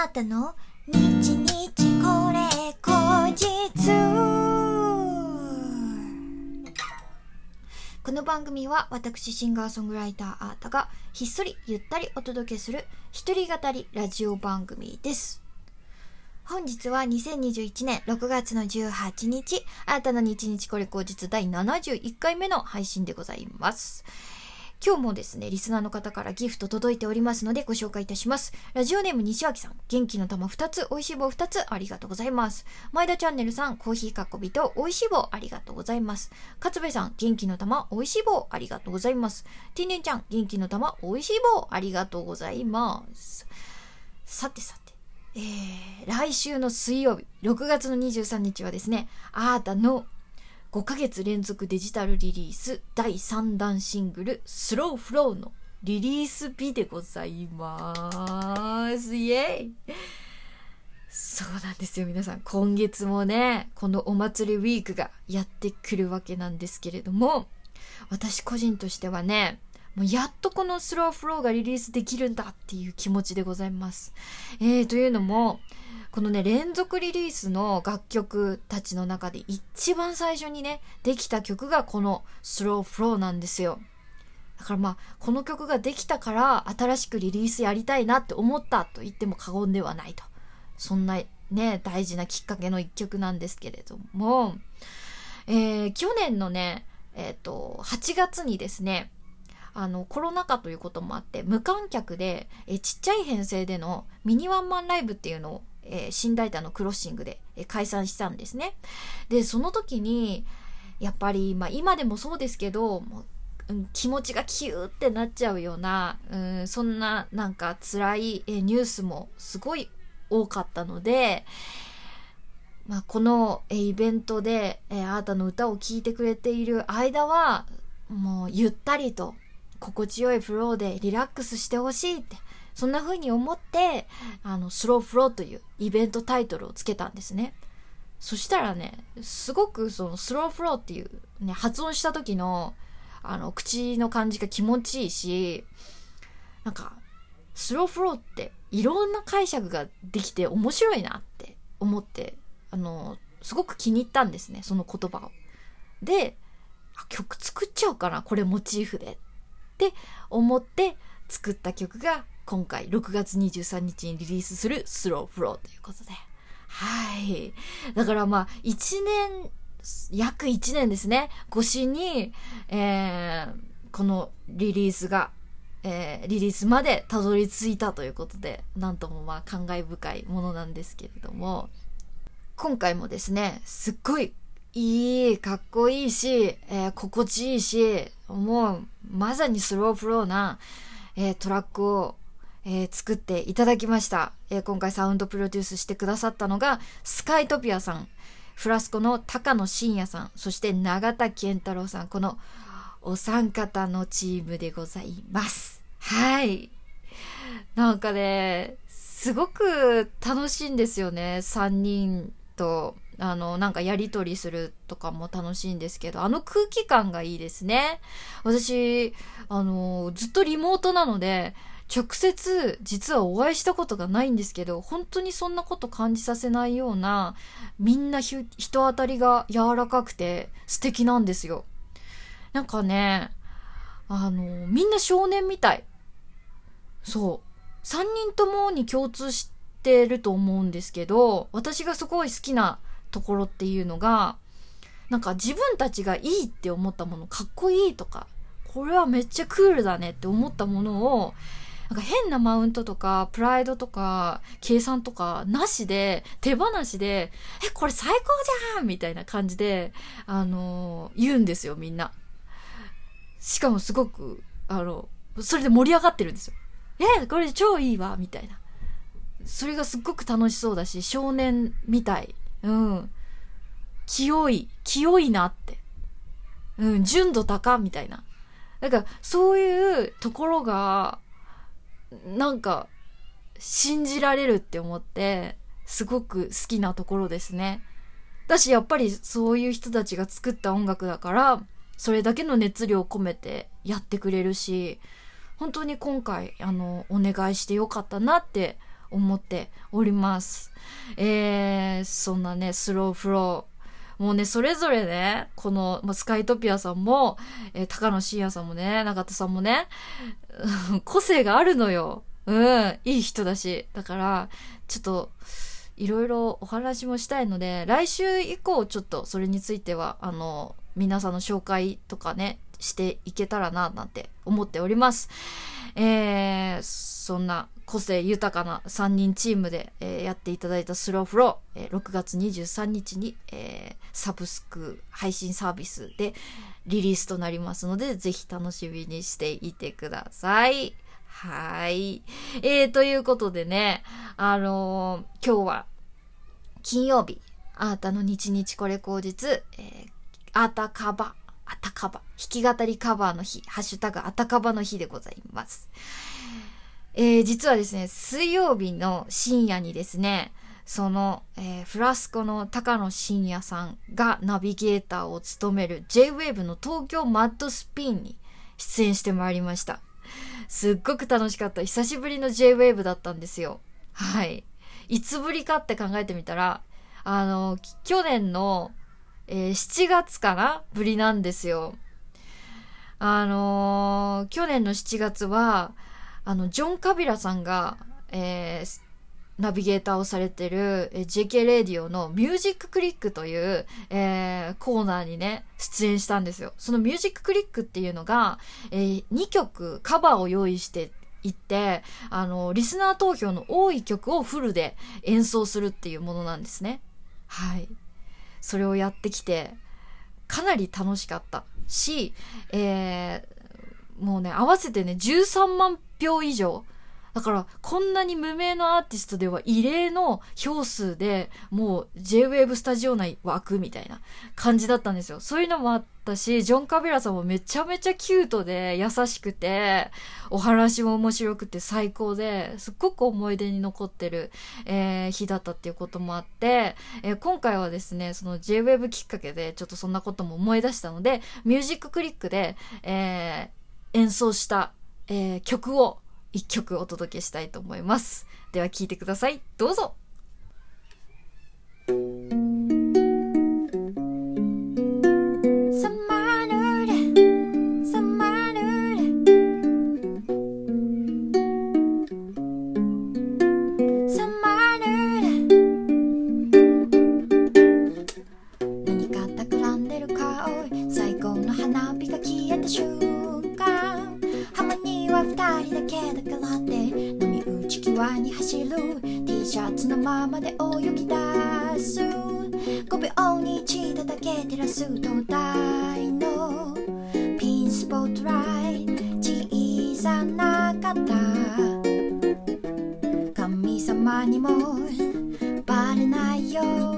あーたの？日日これ後日。この番組は私シンガーソングライターあーたがひっそりゆったりお届けする一人語りラジオ番組です。本日は2021年6月の18日、あーたの日日これ後日第71回目の配信でございます。今日もですね、リスナーの方からギフト届いておりますのでご紹介いたします。ラジオネーム西脇さん、元気の玉2つ、美味しい棒2つ、ありがとうございます。前田チャンネルさん、コーヒーかっこびと美味しい棒、ありがとうございます。勝部さん、元気の玉、美味しい棒、ありがとうございます。てんねんちゃん、元気の玉、美味しい棒、ありがとうございます。さてさて、えー、来週の水曜日、6月の23日はですね、あーたの5ヶ月連続デジタルリリース第3弾シングルスローフローのリリース日でございます。イエイそうなんですよ皆さん。今月もね、このお祭りウィークがやってくるわけなんですけれども、私個人としてはね、もうやっとこのスローフローがリリースできるんだっていう気持ちでございます。えー、というのも、このね、連続リリースの楽曲たちの中で一番最初にね、できた曲がこのスローフローなんですよ。だからまあ、この曲ができたから新しくリリースやりたいなって思ったと言っても過言ではないと。そんなね、大事なきっかけの一曲なんですけれども、えー、去年のね、えっ、と、8月にですね、あの、コロナ禍ということもあって、無観客で、えちっちゃい編成でのミニワンマンライブっていうのを、えー、新大田のクロッシングで、えー、解散したんですね。で、その時に、やっぱり、まあ今でもそうですけど、もうん、気持ちがキューってなっちゃうような、うん、そんななんか辛い、え、ニュースもすごい多かったので、まあ、この、えイベントで、え、あなたの歌を聴いてくれている間は、もうゆったりと心地よいフローでリラックスしてほしいって、そんな風に思って、あの、スローフローというイベントタイトルをつけたんですね。そしたらね、すごくそのスローフローっていうね、発音した時の、あの、口の感じが気持ちいいし、なんか、スローフローっていろんな解釈ができて面白いなって思って、あの、すごく気に入ったんですね、その言葉を。で、曲作っちゃおうかな、これモチーフで。って思って作った曲が今回6月23日にリリースするスローフローということで。はい。だからまあ、1年、約1年ですね、越しに、えー、このリリースが、えー、リリースまでたどり着いたということで、なんともまあ感慨深いものなんですけれども、今回もですね、すっごいいい、かっこいいし、えー、心地いいし、もう、まさにスローフローな、えー、トラックを、えー、作っていただきました、え今回サウンドプロデュースしてくださったのが、スカイトピアさん、フラスコの高野真也さん、そして永田健太郎さん、このお三方のチームでございます。はい。なんかね、すごく楽しいんですよね、3人と。あの、なんかやりとりするとかも楽しいんですけど、あの空気感がいいですね。私、あの、ずっとリモートなので、直接実はお会いしたことがないんですけど、本当にそんなこと感じさせないような、みんな人当たりが柔らかくて素敵なんですよ。なんかね、あの、みんな少年みたい。そう。三人ともに共通してると思うんですけど、私がすごい好きなところっていうのが、なんか自分たちがいいって思ったもの、かっこいいとか、これはめっちゃクールだねって思ったものを、なんか変なマウントとか、プライドとか、計算とか、なしで、手放しで、え、これ最高じゃんみたいな感じで、あのー、言うんですよ、みんな。しかもすごく、あの、それで盛り上がってるんですよ。え、これ超いいわみたいな。それがすっごく楽しそうだし、少年みたい。うん。清い、清いなって。うん、純度高みたいな。だか、そういうところが、なんか、信じられるって思って、すごく好きなところですね。だし、やっぱりそういう人たちが作った音楽だから、それだけの熱量を込めてやってくれるし、本当に今回、あの、お願いしてよかったなって思っております。えー、そんなね、スローフロー。もうね、それぞれね、この、ま、スカイトピアさんも、えー、高野真也さんもね、中田さんもね、個性があるのよ。うん、いい人だし。だから、ちょっと、いろいろお話もしたいので、来週以降ちょっとそれについては、あの、皆さんの紹介とかね、していけたらな、なんて思っております。えー、そんな個性豊かな3人チームで、えー、やっていただいたスローフロー、えー、6月23日に、えー、サブスク配信サービスでリリースとなりますので、ぜひ楽しみにしていてください。はい。えー、ということでね、あのー、今日は金曜日、アータの日日これ口実、えー、アータカバあたかば、弾き語りカバーの日、ハッシュタグあたかばの日でございます。えー、実はですね、水曜日の深夜にですね、その、えー、フラスコの高野真也さんがナビゲーターを務める J-Wave の東京マッドスピンに出演してまいりました。すっごく楽しかった。久しぶりの J-Wave だったんですよ。はい。いつぶりかって考えてみたら、あの、去年のえー、7月かなぶりなんですよ。あのー、去年の7月は、あの、ジョン・カビラさんが、えー、ナビゲーターをされてる、え、JK レディオのミュージッククリックという、えー、コーナーにね、出演したんですよ。そのミュージッククリックっていうのが、えー、2曲カバーを用意していって、あの、リスナー投票の多い曲をフルで演奏するっていうものなんですね。はい。それをやってきて、かなり楽しかった。し、えー、もうね、合わせてね、13万票以上だから、こんなに無名のアーティストでは異例の票数でもう J-Wave スタジオ内湧くみたいな感じだったんですよ。そういうのもあったし、ジョン・カビラさんもめちゃめちゃキュートで優しくて、お話も面白くて最高で、すっごく思い出に残ってる、えー、日だったっていうこともあって、えー、今回はですね、その J-Wave きっかけでちょっとそんなことも思い出したので、ミュージッククリックで、えー、演奏した、えー、曲を一曲お届けしたいと思います。では聴いてください。どうぞる T シャツのままで泳ぎ出す5秒に一度だけ照らす灯台のピンスポットライ小さな方神様にもバレないよ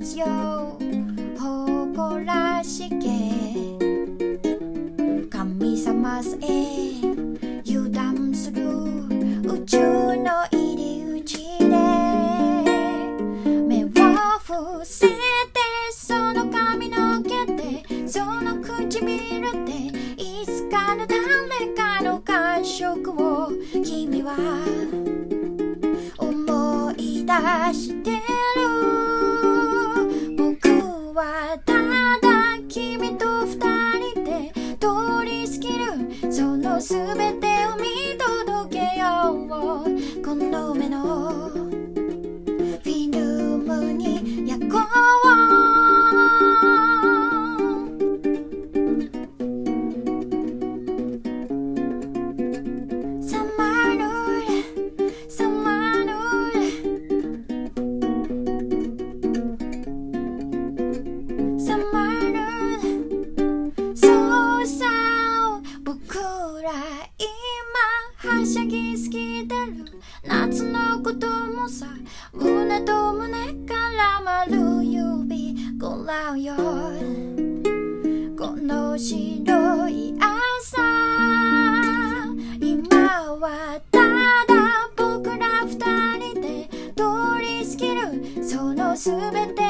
街を誇らしげ神様へ油断する宇宙の入り口で目を伏せてその髪の毛でその唇でいつかの誰かの感触を君は思い出して好しゃぎすぎてる夏のこともさ胸と胸絡まる指ごらうよこの白い朝。今はただ僕ら二人で通り過ぎるその全て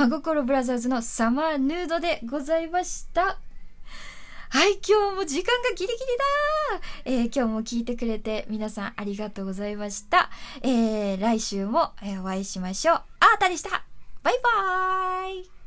真心ブラザーズのサマーヌードでございました。はい、今日も時間がギリギリだえー今日も聞いてくれて皆さんありがとうございました。えー来週も、えお会いしましょう。あーたでしたバイバーイ